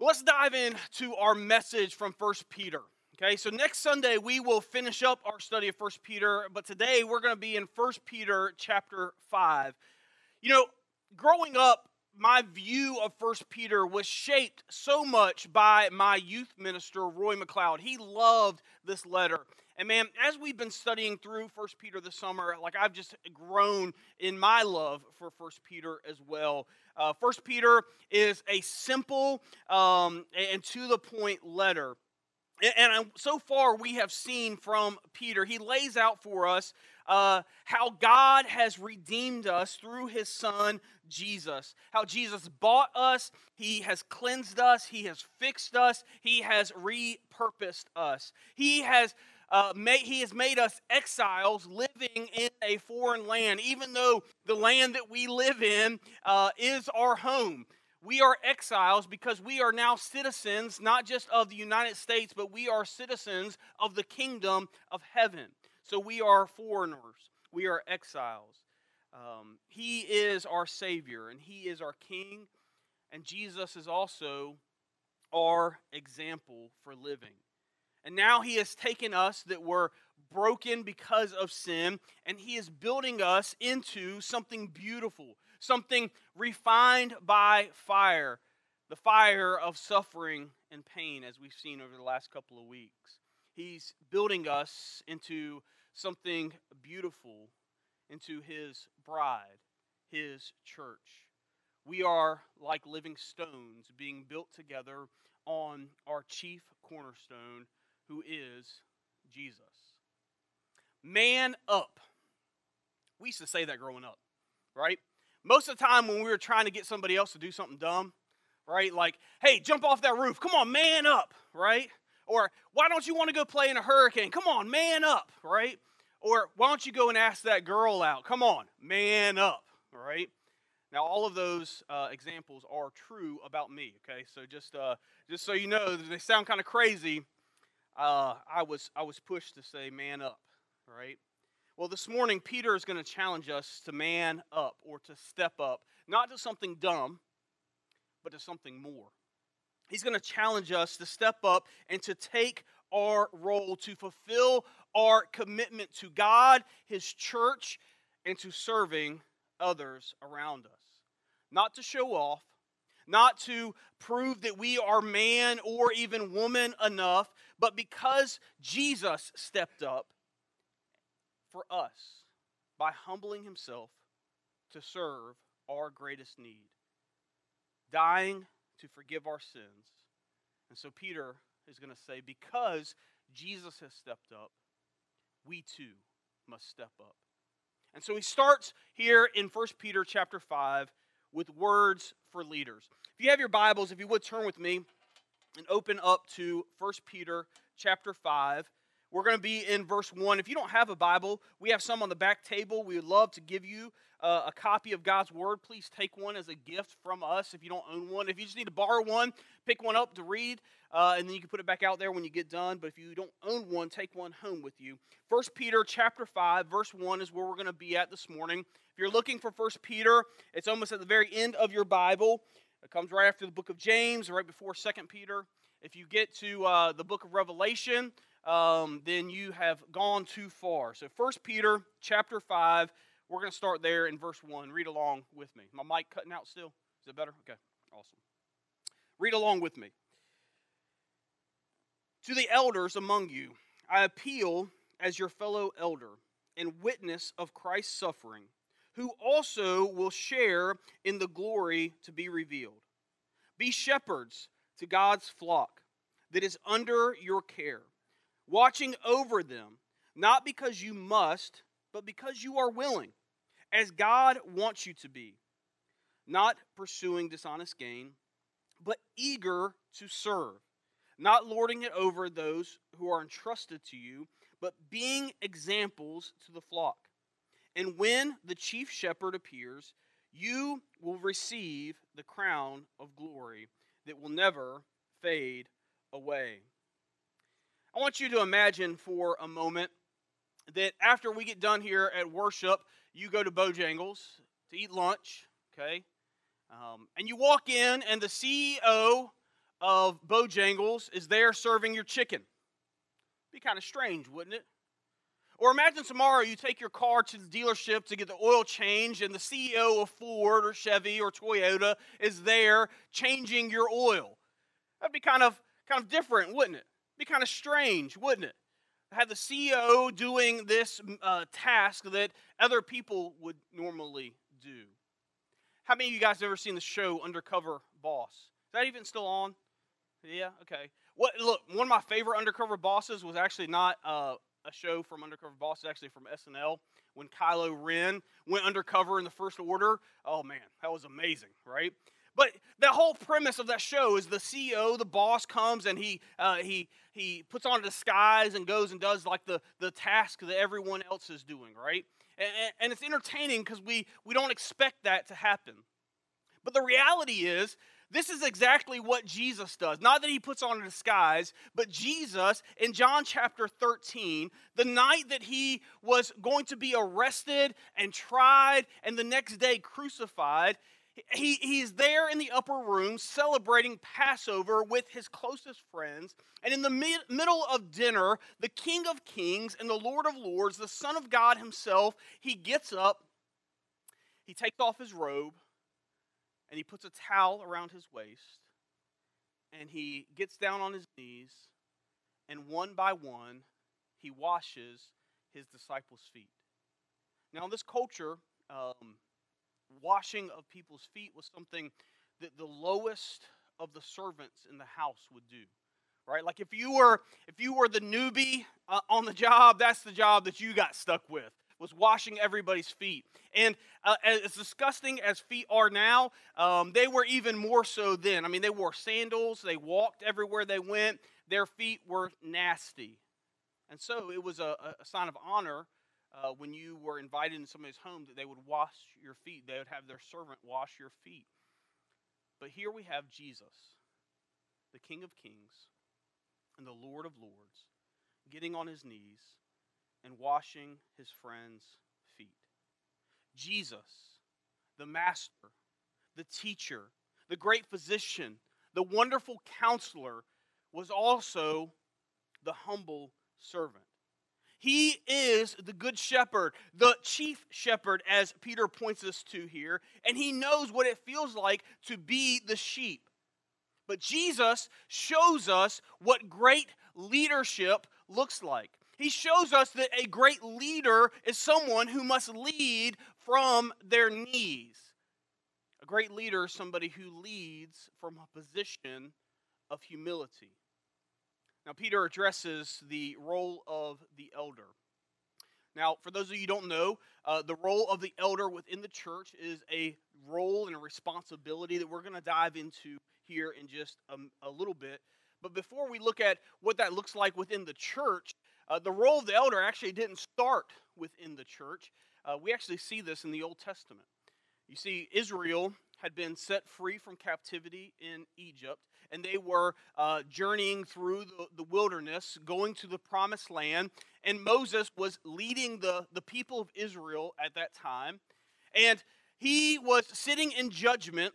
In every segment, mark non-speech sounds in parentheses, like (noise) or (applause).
Well, let's dive into our message from First Peter. Okay, so next Sunday we will finish up our study of First Peter, but today we're going to be in First Peter chapter 5. You know, growing up, my view of First Peter was shaped so much by my youth minister, Roy McLeod. He loved this letter. And man, as we've been studying through First Peter this summer, like I've just grown in my love for First Peter as well. Uh, First Peter is a simple um, and to the point letter. And, and so far, we have seen from Peter, he lays out for us uh, how God has redeemed us through his son, Jesus. How Jesus bought us, he has cleansed us, he has fixed us, he has repurposed us. He has. Uh, made, he has made us exiles living in a foreign land, even though the land that we live in uh, is our home. We are exiles because we are now citizens, not just of the United States, but we are citizens of the kingdom of heaven. So we are foreigners, we are exiles. Um, he is our Savior, and He is our King, and Jesus is also our example for living. And now He has taken us that were broken because of sin, and He is building us into something beautiful, something refined by fire, the fire of suffering and pain, as we've seen over the last couple of weeks. He's building us into something beautiful into his bride, his church. We are like living stones being built together on our chief cornerstone, who is Jesus. Man up. We used to say that growing up, right? Most of the time when we were trying to get somebody else to do something dumb, right? Like, hey, jump off that roof. Come on, man up, right? Or why don't you want to go play in a hurricane? Come on, man up, right? Or why don't you go and ask that girl out? Come on, man up, right? Now, all of those uh, examples are true about me. Okay, so just uh, just so you know, they sound kind of crazy. Uh, I was I was pushed to say man up, right? Well, this morning Peter is going to challenge us to man up or to step up, not to something dumb, but to something more. He's going to challenge us to step up and to take our role, to fulfill our commitment to God, His church, and to serving others around us. Not to show off, not to prove that we are man or even woman enough, but because Jesus stepped up for us by humbling himself to serve our greatest need, dying to forgive our sins. And so Peter is going to say, because Jesus has stepped up, we too must step up. And so he starts here in 1 Peter chapter 5 with words for leaders. If you have your Bibles, if you would turn with me and open up to 1 Peter chapter 5. We're going to be in verse 1. If you don't have a Bible, we have some on the back table. We would love to give you uh, a copy of God's Word. Please take one as a gift from us if you don't own one. If you just need to borrow one, pick one up to read, uh, and then you can put it back out there when you get done. But if you don't own one, take one home with you. 1 Peter chapter 5, verse 1 is where we're going to be at this morning. You're looking for First Peter, it's almost at the very end of your Bible. It comes right after the book of James, right before Second Peter. If you get to uh, the book of Revelation, um, then you have gone too far. So First Peter chapter 5, we're going to start there in verse 1. Read along with me. My mic cutting out still? Is it better? Okay, awesome. Read along with me. To the elders among you, I appeal as your fellow elder and witness of Christ's suffering, who also will share in the glory to be revealed. Be shepherds to God's flock that is under your care watching over them, not because you must, but because you are willing, as God wants you to be, not pursuing dishonest gain, but eager to serve, not lording it over those who are entrusted to you, but being examples to the flock. And when the chief shepherd appears, you will receive the crown of glory that will never fade away. I want you to imagine for a moment that after we get done here at worship, you go to Bojangles to eat lunch, okay? Um, and you walk in, and the CEO of Bojangles is there serving your chicken. Be kind of strange, wouldn't it? Or imagine tomorrow you take your car to the dealership to get the oil changed, and the CEO of Ford or Chevy or Toyota is there changing your oil. That'd be kind of kind of different, wouldn't it? Be kind of strange, wouldn't it? Have the CEO doing this uh, task that other people would normally do. How many of you guys have ever seen the show Undercover Boss? Is that even still on? Yeah, okay. What? Look, one of my favorite undercover bosses was actually not uh, a show from Undercover Boss, actually from SNL. When Kylo Ren went undercover in the First Order, oh man, that was amazing, right? But the whole premise of that show is the CEO, the boss, comes and he uh, he he puts on a disguise and goes and does like the the task that everyone else is doing, right? And, and it's entertaining because we we don't expect that to happen. But the reality is this is exactly what Jesus does. Not that he puts on a disguise, but Jesus in John chapter 13, the night that he was going to be arrested and tried and the next day crucified, he, he's there in the upper room celebrating Passover with his closest friends. And in the mid, middle of dinner, the King of Kings and the Lord of Lords, the Son of God himself, he gets up, he takes off his robe, and he puts a towel around his waist, and he gets down on his knees, and one by one, he washes his disciples' feet. Now, in this culture, um, washing of people's feet was something that the lowest of the servants in the house would do right like if you were if you were the newbie uh, on the job that's the job that you got stuck with was washing everybody's feet and uh, as disgusting as feet are now um, they were even more so then i mean they wore sandals they walked everywhere they went their feet were nasty and so it was a, a sign of honor uh, when you were invited in somebody's home that they would wash your feet. They would have their servant wash your feet. But here we have Jesus, the King of Kings and the Lord of Lords, getting on his knees and washing his friends' feet. Jesus, the Master, the Teacher, the great physician, the wonderful counselor, was also the humble servant. He is the good shepherd, the chief shepherd, as Peter points us to here, and he knows what it feels like to be the sheep. But Jesus shows us what great leadership looks like. He shows us that a great leader is someone who must lead from their knees. A great leader is somebody who leads from a position of humility. Now, Peter addresses the role of the elder. Now, for those of you who don't know, uh, the role of the elder within the church is a role and a responsibility that we're going to dive into here in just a, a, little bit. But before we look at what that looks like within the church, uh, the role of the elder actually didn't start within the church. Uh, we actually see this in the Old Testament. You see, Israel had been set free from captivity in Egypt, and they were uh, journeying through the, the wilderness, going to the promised land. And Moses was leading the, the people of Israel at that time. And he was sitting in judgment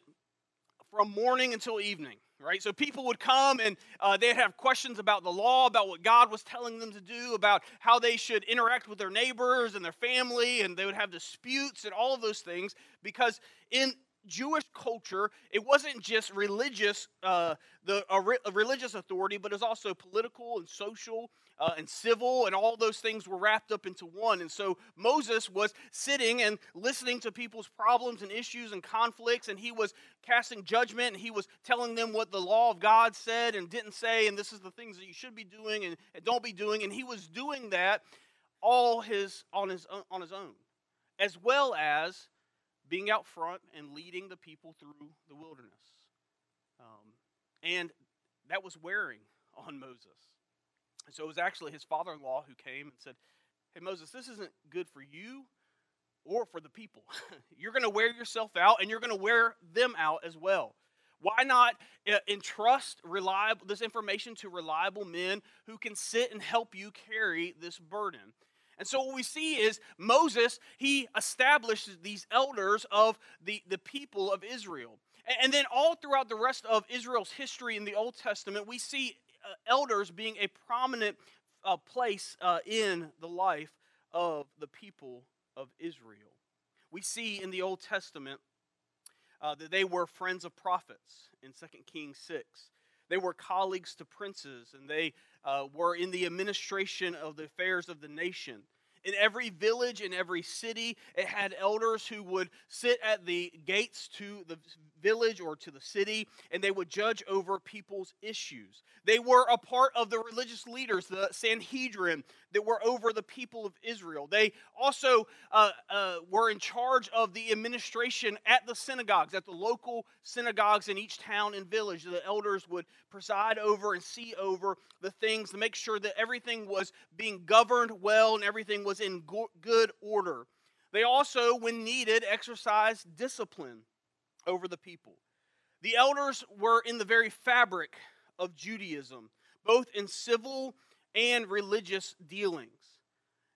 from morning until evening right? So people would come and uh, they'd have questions about the law, about what God was telling them to do, about how they should interact with their neighbors and their family, and they would have disputes and all of those things because in Jewish culture, it wasn't just religious, uh, the a, re, religious authority, but it was also political and social uh, and civil, and all those things were wrapped up into one. And so Moses was sitting and listening to people's problems and issues and conflicts, and he was casting judgment, and he was telling them what the law of God said and didn't say, and this is the things that you should be doing and, and don't be doing. And he was doing that all his on his on his own, as well as being out front and leading the people through the wilderness. Um, and that was wearing on Moses. And so it was actually his father in law who came and said, Hey, Moses, this isn't good for you or for the people. (laughs) you're going to wear yourself out and you're going to wear them out as well. Why not uh, entrust reliable, this information to reliable men who can sit and help you carry this burden? And so what we see is Moses, he establishes these elders of the, the people of Israel. And then all throughout the rest of Israel's history in the Old Testament, we see elders being a prominent uh, place uh, in the life of the people of Israel. We see in the Old Testament uh, that they were friends of prophets in 2 Kings 6. They were colleagues to princes, and they uh, were in the administration of the affairs of the nation. In every village, in every city, it had elders who would sit at the gates to the village or to the city, and they would judge over people's issues. They were a part of the religious leaders, the Sanhedrin, that were over the people of Israel. They also uh, uh, were in charge of the administration at the synagogues, at the local synagogues in each town and village. The elders would preside over and see over the things to make sure that everything was being governed well and everything was in good order. They also, when needed, exercised discipline over the people. The elders were in the very fabric of Judaism, both in civil and religious dealings.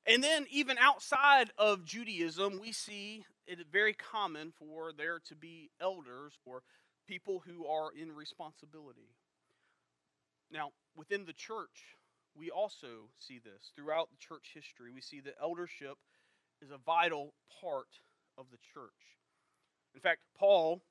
And then, even outside of Judaism, we see it very common for there to be elders or people who are in responsibility. Now, within the church, we also see this. Throughout the church history, we see that eldership is a vital part of the church. In fact, Paul,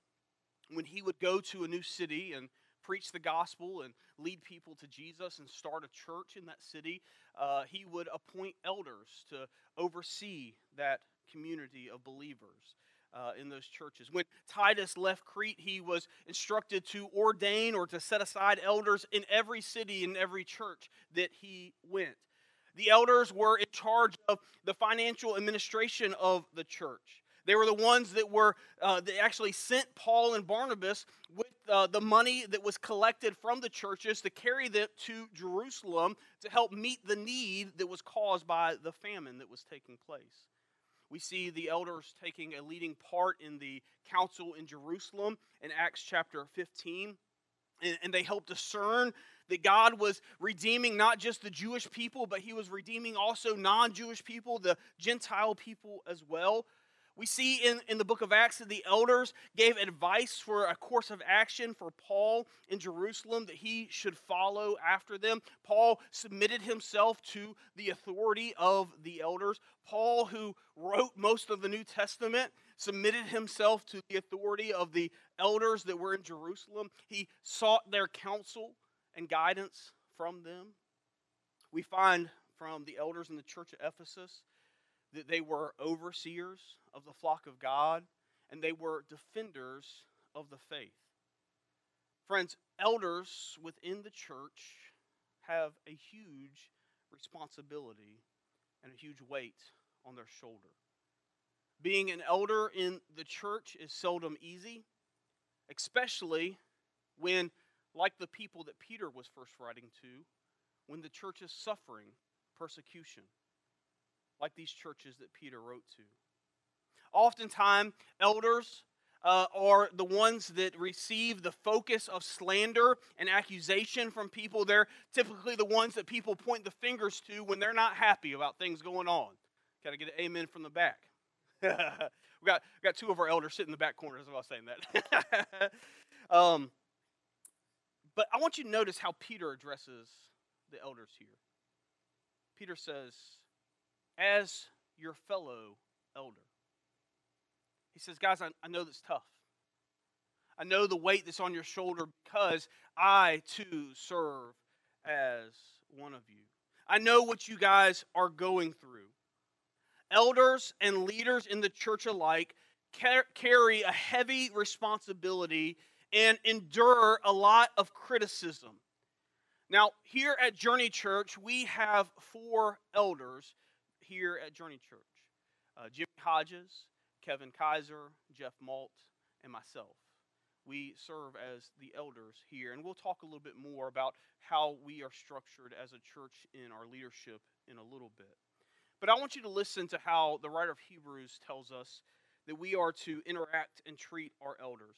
when he would go to a new city and preach the gospel and lead people to Jesus and start a church in that city, uh, he would appoint elders to oversee that community of believers. Uh, in those churches. When Titus left Crete, he was instructed to ordain or to set aside elders in every city, in every church that he went. The elders were in charge of the financial administration of the church. They were the ones that were uh, that actually sent Paul and Barnabas with uh, the money that was collected from the churches to carry them to Jerusalem to help meet the need that was caused by the famine that was taking place. We see the elders taking a leading part in the council in Jerusalem in Acts chapter 15. And, they helped discern that God was redeeming not just the Jewish people, but He was redeeming also non Jewish people, the Gentile people as well. We see in, in the book of Acts that the elders gave advice for a course of action for Paul in Jerusalem that he should follow after them. Paul submitted himself to the authority of the elders. Paul, who wrote most of the New Testament, submitted himself to the authority of the elders that were in Jerusalem. He sought their counsel and guidance from them. We find from the elders in the church of Ephesus that they were overseers of the flock of God and they were defenders of the faith. Friends, elders within the church have a huge responsibility and a huge weight on their shoulder. Being an elder in the church is seldom easy, especially when, like the people that Peter was first writing to, when the church is suffering persecution like these churches that Peter wrote to. Oftentimes, elders uh, are the ones that receive the focus of slander and accusation from people. They're typically the ones that people point the fingers to when they're not happy about things going on. Got to get an amen from the back. (laughs) we got we got two of our elders sitting in the back corners I was saying that. (laughs) um, but I want you to notice how Peter addresses the elders here. Peter says, as your fellow elder. He says, Guys, I, I know that's tough. I know the weight that's on your shoulder because I too serve as one of you. I know what you guys are going through. Elders and leaders in the church alike carry a heavy responsibility and endure a lot of criticism. Now, here at Journey Church, we have four elders here at Journey Church uh, Jimmy Hodges, Kevin Kaiser, Jeff Malt, and myself. We serve as the elders here, and we'll talk a little bit more about how we are structured as a church in our leadership in a little bit. But I want you to listen to how the writer of Hebrews tells us that we are to interact and treat our elders.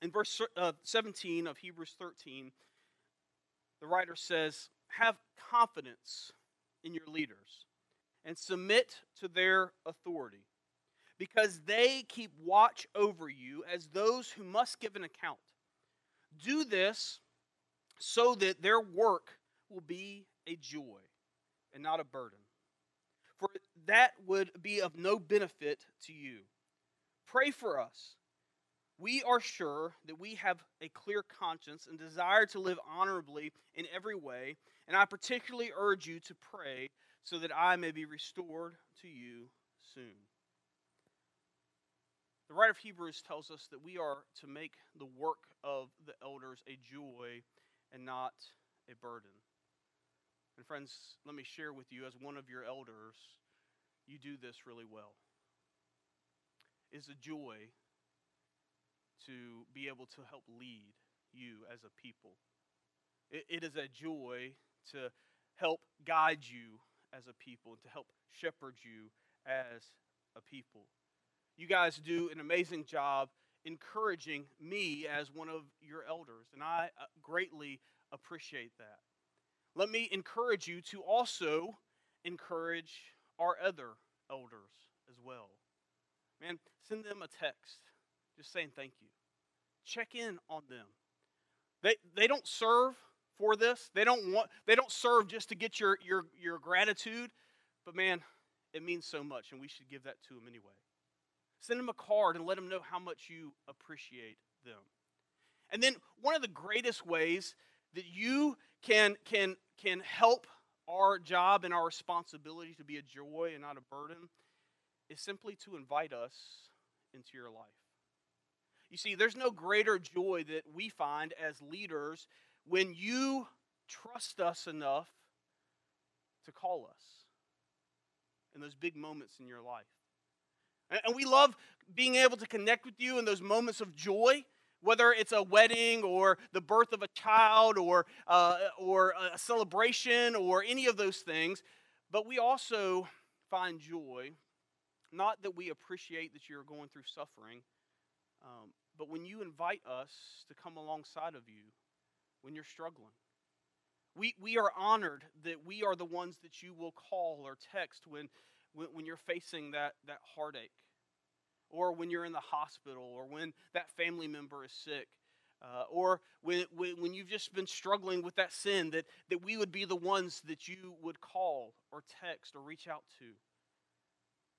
In verse uh, 17 of Hebrews 13, the writer says, Have confidence in your leaders and submit to their authority. because they keep watch over you as those who must give an account. Do this so that their work will be a joy and not a burden. For that would be of no benefit to you. Pray for us. We are sure that we have a clear conscience and desire to live honorably in every way, and I particularly urge you to pray so that I may be restored to you soon. The writer of Hebrews tells us that we are to make the work of the elders a joy and not a burden. And, friends, let me share with you as one of your elders, you do this really well. It's a joy to be able to help lead you as a people. it, it is a joy to help guide you as a people and to help shepherd you as a people. You guys do an amazing job encouraging me as one of your elders, and I uh, greatly appreciate that. Let me encourage you to also encourage our other elders as well. Man, send them a text just saying thank you. Check in on them. They, they don't serve for this. They don't want they don't serve just to get your, your, your gratitude, but man, it means so much, and we should give that to them anyway. Send them a card and let them know how much you appreciate them. And then one of the greatest ways that you can, can, can help our job and our responsibility to be a joy and not a burden is simply to invite us into your life. You see, there's no greater joy that we find as leaders when you trust us enough to call us in those big moments in your life. And we love being able to connect with you in those moments of joy, whether it's a wedding or the birth of a child or, uh, or a celebration or any of those things. But we also find joy, not that we appreciate that you're going through suffering, um, but when you invite us to come alongside of you when you're struggling. We, we are honored that we are the ones that you will call or text when when, when you're facing that, that heartache, or when you're in the hospital, or when that family member is sick, uh, or when, when, when you've just been struggling with that sin, that, that we would be the ones that you would call or text or reach out to.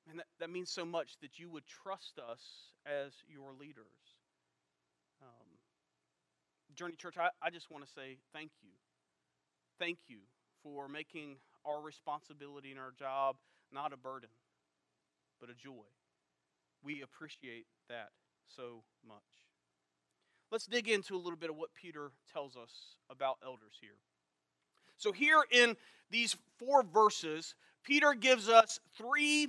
And that, that means so much that you would trust us as your leaders. Journey Church, I, I just want to say thank you. Thank you for making our responsibility and our job not a burden, but a joy. We appreciate that so much. Let's dig into a little bit of what Peter tells us about elders here. So, here in these four verses, Peter gives us three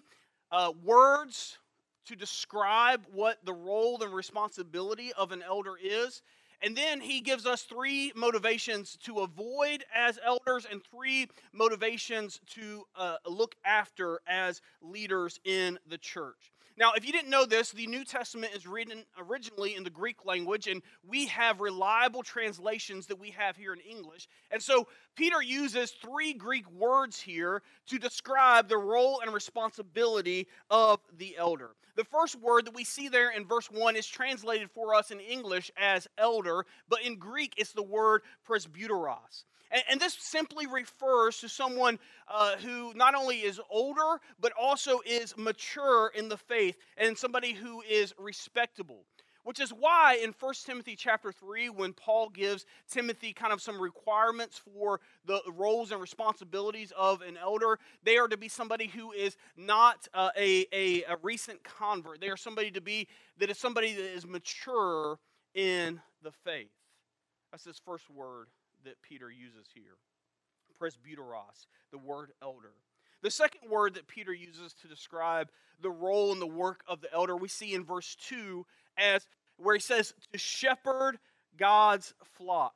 uh, words to describe what the role and responsibility of an elder is. And then he gives us three motivations to avoid as elders and three motivations to uh, look after as leaders in the church. Now, if you didn't know this, the New Testament is written originally in the Greek language, and we have reliable translations that we have here in English. And so Peter uses three Greek words here to describe the role and responsibility of the elder. The first word that we see there in verse 1 is translated for us in English as elder, but in Greek it's the word presbyteros. And, and this simply refers to someone uh, who not only is older, but also is mature in the faith and somebody who is respectable which is why in 1 timothy chapter 3 when paul gives timothy kind of some requirements for the roles and responsibilities of an elder they are to be somebody who is not uh, a, a, a, recent convert. They are somebody to be that is somebody that is mature in the faith. That's this first word that Peter uses here presbyteros, the word elder. The second word that Peter uses to describe the role and the work of the elder, we see in verse 2 as where he says to shepherd God's flock.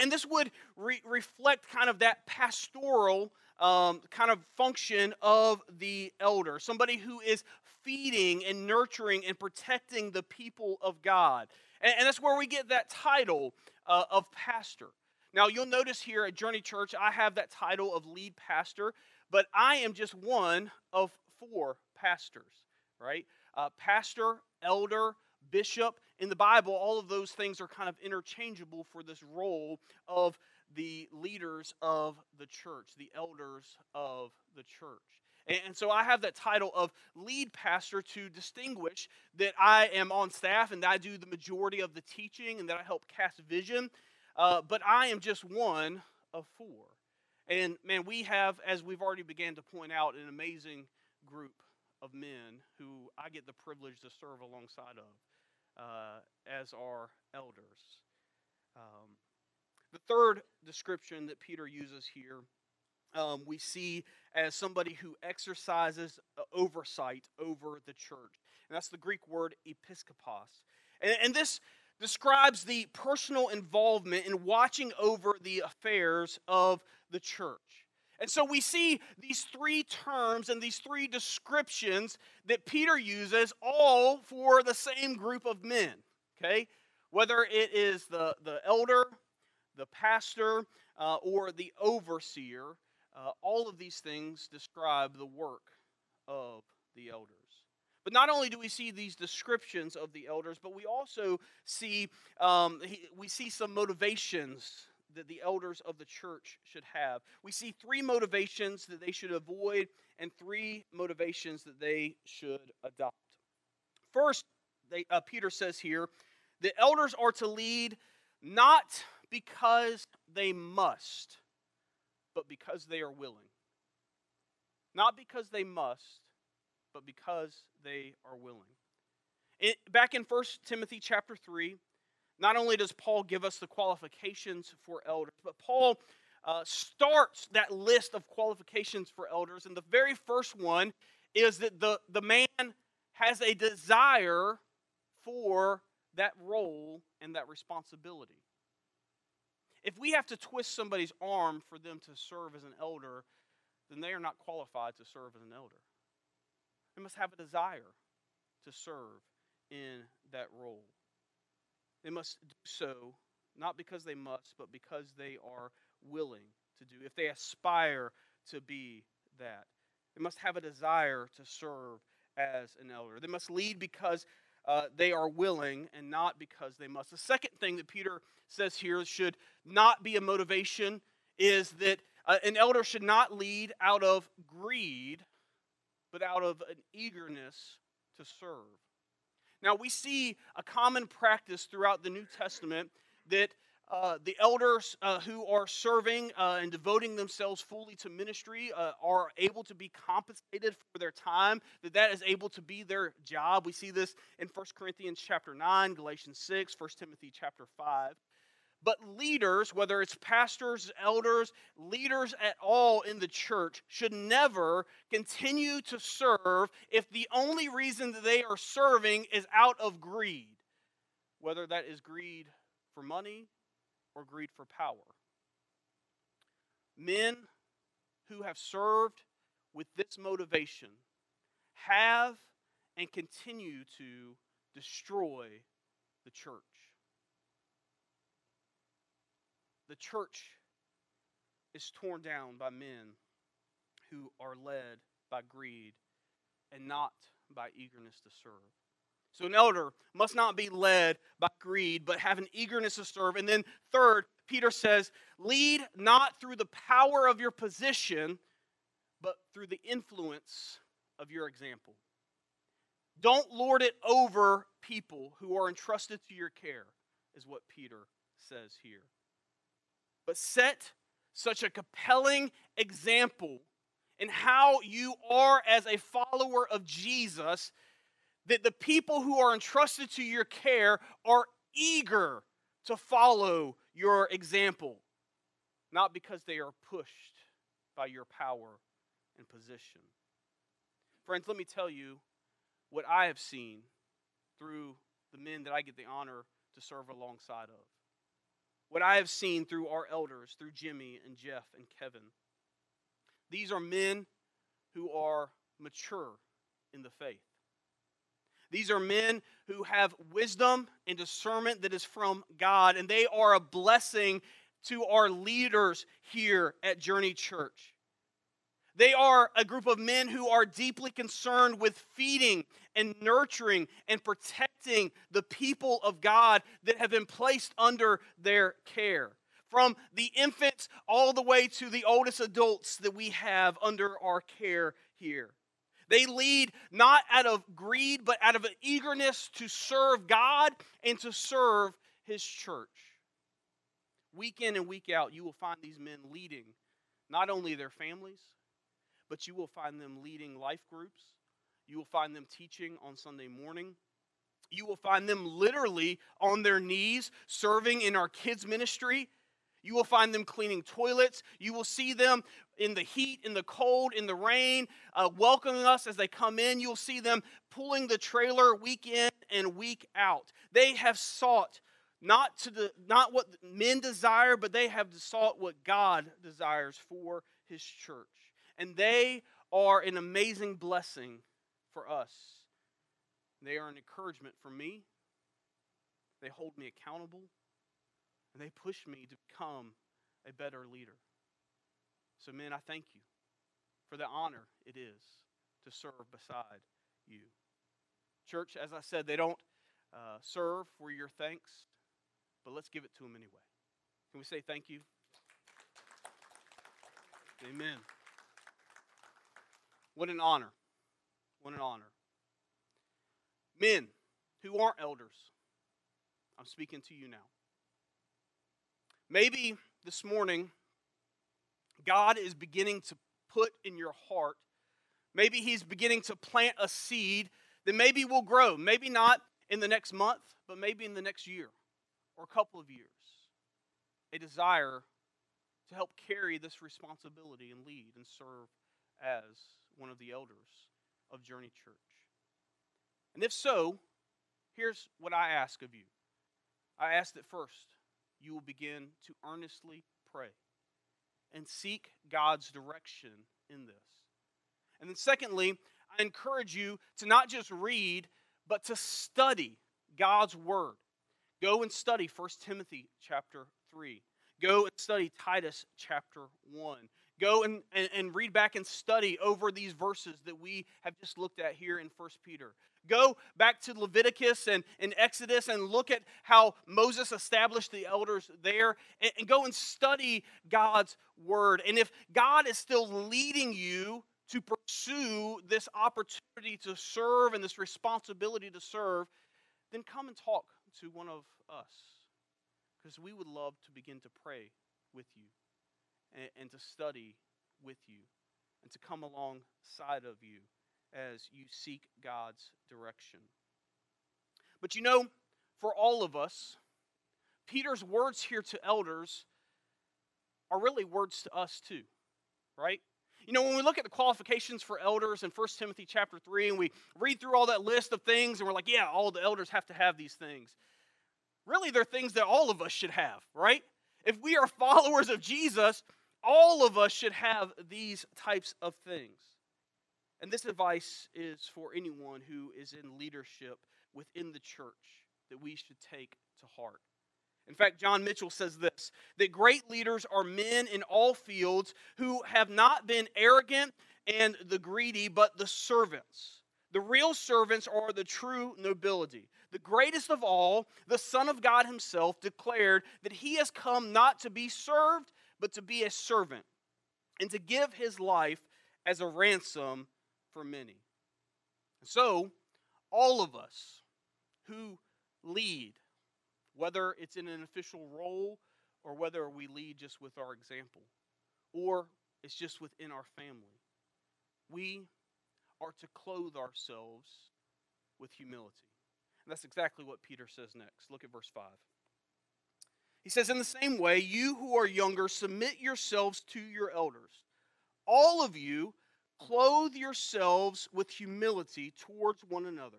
And, this would re- reflect kind of that pastoral um, kind of function of the elder, somebody who is feeding and nurturing and protecting the people of God. And, and that's where we get that title uh, of pastor. Now, you'll notice here at Journey Church, I have that title of lead pastor, but I am just one of four pastors, right? uh, pastor, elder, bishop. In the Bible, all of those things are kind of interchangeable for this role of the leaders of the church, the elders of the church. And so I have that title of lead pastor to distinguish that I am on staff and that I do the majority of the teaching and that I help cast vision. Uh, but I am just one of four. And man, we have, as we've already began to point out, an amazing group of men who I get the privilege to serve alongside of uh, as our elders. Um, the third description that Peter uses here, um, we see as somebody who exercises uh, oversight over the church. And that's the Greek word episkopos. And, and this describes the personal involvement in watching over the affairs of the church. And so we see these three terms and these three descriptions that Peter uses all for the same group of men, okay? Whether it is the, the elder, the pastor, uh, or the overseer, uh, all of these things describe the work of the elders. But not only do we see these descriptions of the elders, but we also see um, we see some motivations that the elders of the church should have. We see three motivations that they should avoid and three motivations that they should adopt. First, they, uh, Peter says here, the elders are to lead not because they must, but because they are willing. Not because they must, but because they are willing. It, back in 1 Timothy chapter 3, not only does Paul give us the qualifications for elders, but Paul uh, starts that list of qualifications for elders. And the very first one is that the, the man has a desire for that role and that responsibility. If we have to twist somebody's arm for them to serve as an elder, then they are not qualified to serve as an elder. They must have a desire to serve in that role. They must do so not because they must, but because they are willing to do. If they aspire to be that, they must have a desire to serve as an elder. They must lead because uh, they are willing and not because they must. The second thing that Peter says here should not be a motivation is that uh, an elder should not lead out of greed, but out of an eagerness to serve. Now, we see a common practice throughout the New Testament that uh, the elders uh, who are serving uh, and devoting themselves fully to ministry uh, are able to be compensated for their time that that is able to be their job we see this in 1 corinthians chapter 9 galatians 6 1 timothy chapter 5 but leaders whether it's pastors elders leaders at all in the church should never continue to serve if the only reason that they are serving is out of greed whether that is greed for money or greed for power. Men who have served with this motivation have and continue to destroy the church. The church is torn down by men who are led by greed and not by eagerness to serve. So, an elder must not be led by greed, but have an eagerness to serve. And then, third, Peter says, lead not through the power of your position, but through the influence of your example. Don't lord it over people who are entrusted to your care, is what Peter says here. But set such a compelling example in how you are as a follower of Jesus that the people who are entrusted to your care are eager to follow your example, not because they are pushed by your power and position. Friends, let me tell you what I have seen through the men that I get the honor to serve alongside of. What I have seen through our elders, through Jimmy and Jeff and Kevin. These are men who are mature in the faith. These are men who have wisdom and discernment that is from God, and they are a blessing to our leaders here at Journey Church. They are a group of men who are deeply concerned with feeding and nurturing and protecting the people of God that have been placed under their care. From the infants all the way to the oldest adults that we have under our care here. They lead not out of greed, but out of an eagerness to serve God and to serve His church. Week in and week out, you will find these men leading not only their families, but you will find them leading life groups. You will find them teaching on Sunday morning. You will find them literally on their knees serving in our kids' ministry. You will find them cleaning toilets. You will see them in the heat, in the cold, in the rain, uh, welcoming us as they come in. You'll see them pulling the trailer week in and week out. They have sought not to the, not what men desire, but they have sought what God desires for His church and they are an amazing blessing for us. They are an encouragement for me. They hold me accountable, and they push me to become a better leader. So, men, I thank you for the honor it is to serve beside you. Church, as I said, they don't uh, serve for your thanks, but let's give it to them anyway. Can we say thank you? Amen. What an honor. What an honor. Men who aren't elders, I'm speaking to you now. Maybe this morning, God is beginning to put in your heart, maybe He's beginning to plant a seed that maybe will grow. Maybe not in the next month, but maybe in the next year or a couple of years. A desire to help carry this responsibility and lead and serve as one of the elders of Journey Church? And if so, here's what I ask of you I ask that first, you will begin to earnestly pray and seek God's direction in this. And then, secondly, I encourage you to not just read, but to study God's Word. Go and study 1 Timothy chapter 3. Go and study Titus chapter 1. Go and, and, and, read back and study over these verses that we have just looked at here in 1 Peter. Go back to Leviticus and, and Exodus and look at how Moses established the elders there and, and go and study God's word. And if God is still leading you to pursue this opportunity to serve and this responsibility to serve, then come and talk to one of us because we would love to begin to pray with you and, and to study with you and to come alongside of you as you seek God's direction. But you know, for all of us, Peter's words here to elders are really words to us too, right? You know, when we look at the qualifications for elders in 1 Timothy chapter 3 and we read through all that list of things and we're like, yeah, all the elders have to have these things. Really, they're things that all of us should have, right? If we are (laughs) followers of Jesus, all of us should have these types of things. And this advice is for anyone who is in leadership within the church that we should take to heart. In fact, John Mitchell says this that great leaders are men in all fields who have not been arrogant and the greedy, but the servants. The real servants are the true nobility. The greatest of all, the Son of God Himself, declared that He has come not to be served, but to be a servant and to give his life as a ransom for many. So, all of us who lead, whether it's in an official role or whether we lead just with our example or it's just within our family, we are to clothe ourselves with humility. And that's exactly what Peter says next. Look at verse 5. He says, In the same way, you who are younger, submit yourselves to your elders. All of you, clothe yourselves with humility towards one another,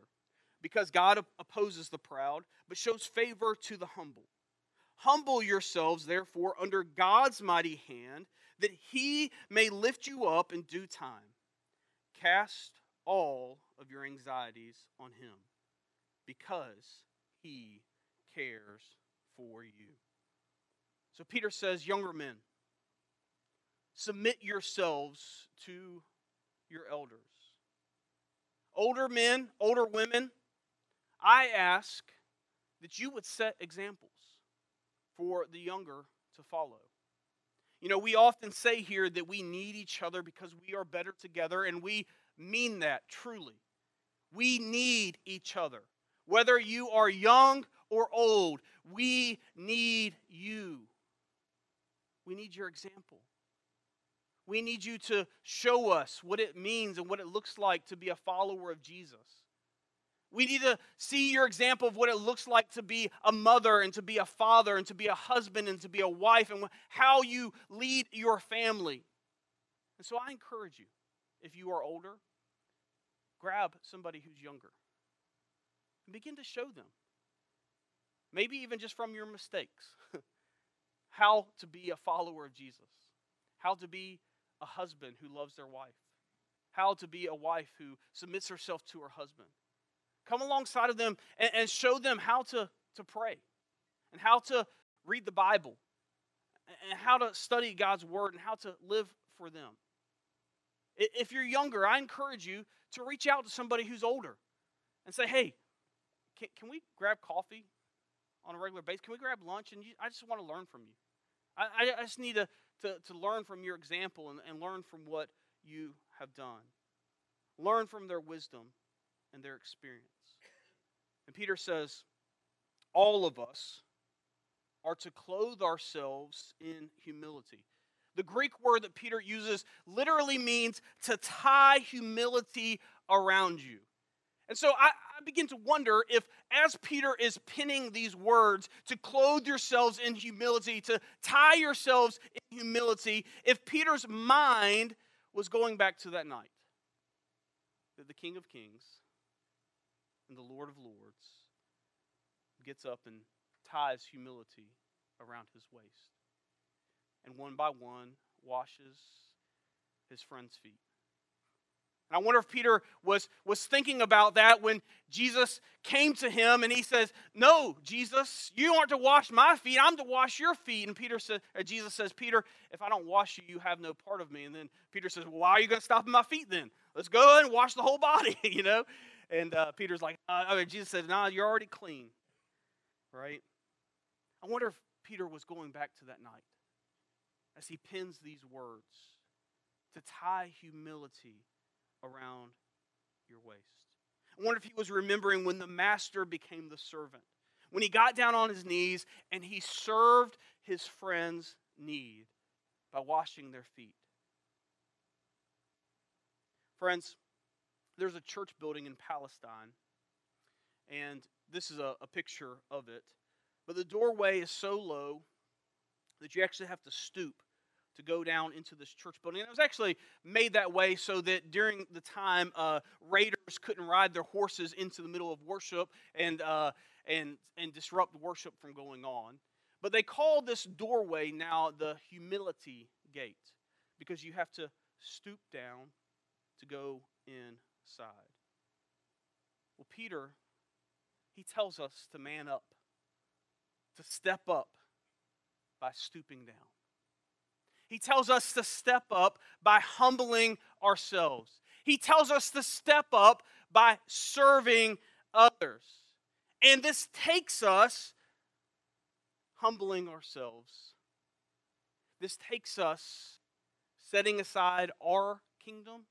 because God opposes the proud, but shows favor to the humble. Humble yourselves, therefore, under God's mighty hand, that he may lift you up in due time. Cast all of your anxieties on him, because he cares for you. So Peter says, Younger men, submit yourselves to your elders. Older men, older women, I ask that you would set examples for the younger to follow. You know, we often say here that we need each other because we are better together, and we mean that truly. We need each other. Whether you are young or old, we need you. We need your example. We need you to show us what it means and what it looks like to be a follower of Jesus. We need to see your example of what it looks like to be a mother and to be a father and to be a husband and to be a wife and how you lead your family. And so I encourage you, if you are older, grab somebody who's younger and begin to show them. Maybe even just from your mistakes, (laughs) how to be a follower of Jesus, how to be a husband who loves their wife, how to be a wife who submits herself to her husband. Come alongside of them and, and show them how to, to pray and how to read the Bible and how to study God's word and how to live for them. If you're younger, I encourage you to reach out to somebody who's older and say, hey, can, can we grab coffee on a regular basis? Can we grab lunch? And you, I just want to learn from you. I, I just need to, to, to learn from your example and, and learn from what you have done. Learn from their wisdom and their experience. And Peter says, all of us are to clothe ourselves in humility. The Greek word that Peter uses literally means to tie humility around you. And so I, I, begin to wonder if, as Peter is pinning these words, to clothe yourselves in humility, to tie yourselves in humility, if Peter's mind was going back to that night that the King of Kings and the Lord of Lords gets up and ties humility around his waist and one by one washes his friend's feet. And I wonder if Peter was, was thinking about that when Jesus came to him and he says, No, Jesus, you aren't to wash my feet, I'm to wash your feet. And Peter says, Jesus says, Peter, if I don't wash you, you have no part of me. And then Peter says, well, Why are you going to stop at my feet then? Let's go and wash the whole body, (laughs) you know? And uh, Peter's like, uh, I mean, Jesus No, nah, you're already clean, right? I wonder if Peter was going back to that night as he pins these words to tie humility around your waist. I wonder if he was remembering when the master became the servant, when he got down on his knees and he served his friend's need by washing their feet. Friends, there's a church building in Palestine, and this is a, a picture of it. But the doorway is so low that you actually have to stoop to go down into this church building. And it was actually made that way so that during the time, uh, raiders couldn't ride their horses into the middle of worship and, uh, and, and disrupt worship from going on. But they call this doorway now the humility gate because you have to stoop down to go inside. Well, Peter, he tells us to man up, to step up by stooping down. He tells us to step up by humbling ourselves. He tells us to step up by serving others. And this takes us humbling ourselves. This takes us setting aside our kingdom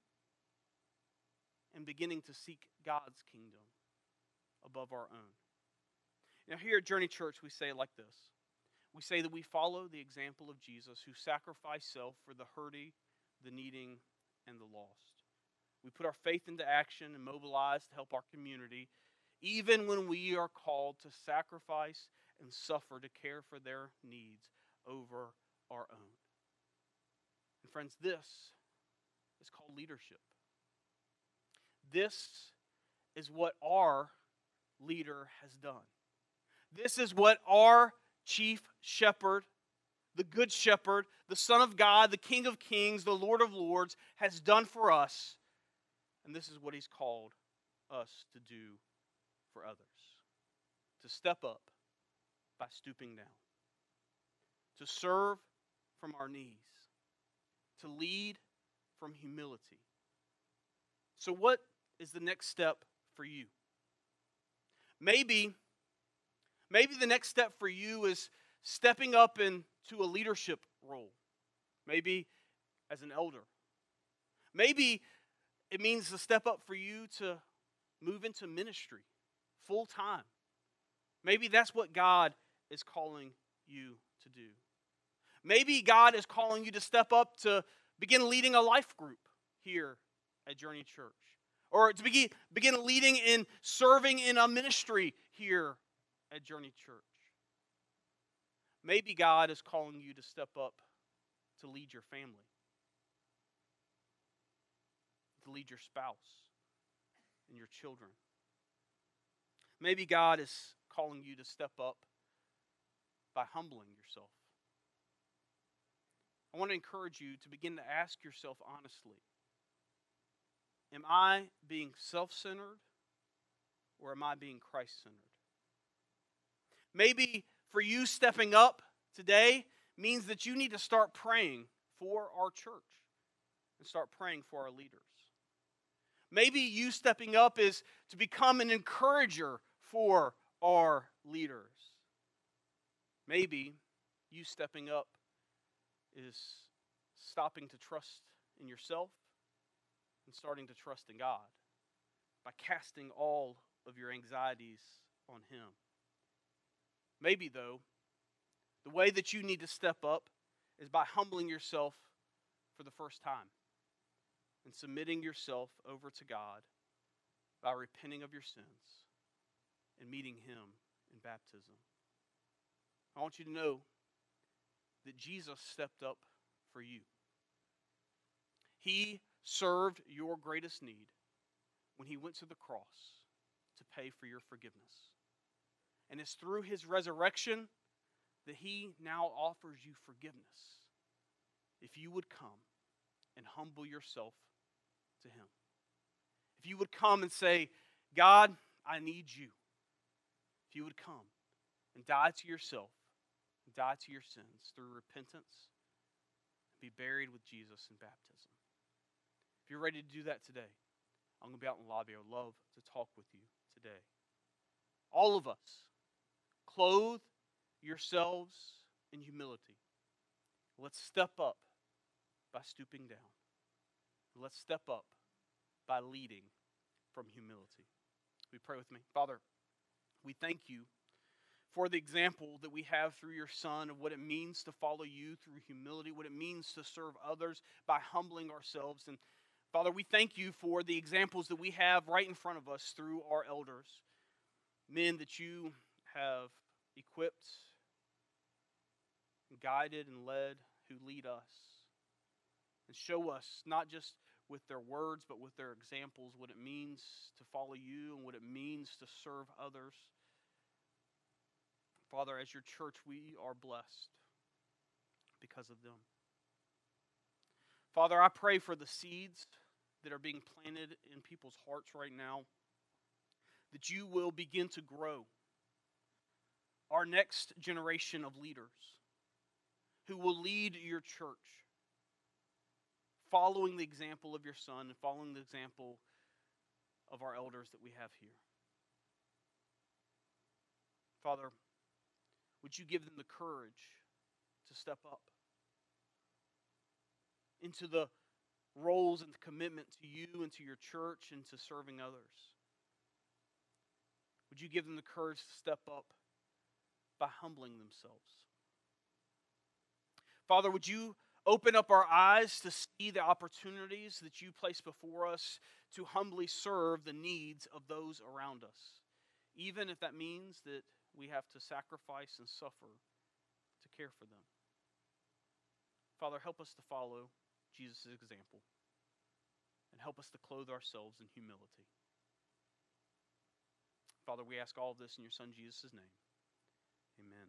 and beginning to seek God's kingdom above our own. Now, here at Journey Church, we say it like this we say that we follow the example of Jesus who sacrificed self for the hurting, the needing, and the lost. We put our faith into action and mobilize to help our community, even when we are called to sacrifice and suffer to care for their needs over our own. And friends, this is called leadership. This is what our leader has done. This is what our chief shepherd, the good shepherd, the Son of God, the King of kings, the Lord of lords, has done for us. And this is what he's called us to do for others to step up by stooping down, to serve from our knees, to lead from humility. So, what is the next step for you? Maybe, maybe the next step for you is stepping up into a leadership role. Maybe as an elder. Maybe it means to step up for you to move into ministry full time. Maybe that's what God is calling you to do. Maybe God is calling you to step up to begin leading a life group here at Journey Church, or to begin, begin leading in serving in a ministry here at Journey Church. Maybe God is calling you to step up to lead your family, to lead your spouse and your children. Maybe God is calling you to step up by humbling yourself. I want to encourage you to begin to ask yourself honestly Am I being self centered or am I being Christ centered? Maybe for you, stepping up today means that you need to start praying for our church and start praying for our leaders. Maybe you stepping up is to become an encourager for our leaders. Maybe you stepping up is stopping to trust in yourself and starting to trust in God by casting all of your anxieties on Him. Maybe, though, the way that you need to step up is by humbling yourself for the first time and submitting yourself over to God by repenting of your sins and meeting Him in baptism. I want you to know that Jesus stepped up for you. He served your greatest need when he went to the cross to pay for your forgiveness. And it's through his resurrection that he now offers you forgiveness if you would come and humble yourself to him. If you would come and say, God, I need you. If you would come and die to yourself, and die to your sins through repentance, and be buried with Jesus in baptism. If you're ready to do that today, I'm going to be out in the lobby. I would love to talk with you today. All of us, clothe yourselves in humility. Let's step up by stooping down. Let's step up by leading from humility. We pray with me. Father, we thank you for the example that we have through your Son of what it means to follow you through humility, what it means to serve others by humbling ourselves. And Father, we thank you for the examples that we have right in front of us through our elders, men that you have equipped, guided, and led who lead us and show us not just with their words, but with their examples, what it means to follow you and what it means to serve others. Father, as your church, we are blessed because of them. Father, I pray for the seeds that are being planted in people's hearts right now, that you will begin to grow our next generation of leaders who will lead your church, following the example of your son and following the example of our elders that we have here. Father, would you give them the courage to step up into the roles and the commitment to you and to your church and to serving others? Would you give them the courage to step up by humbling themselves? Father, would you open up our eyes to see the opportunities that you place before us to humbly serve the needs of those around us, even if that means that we have to sacrifice and suffer to care for them? Father, help us to follow Jesus' example and help us to clothe ourselves in humility. Father, we ask all of this in your Son Jesus' name. Amen.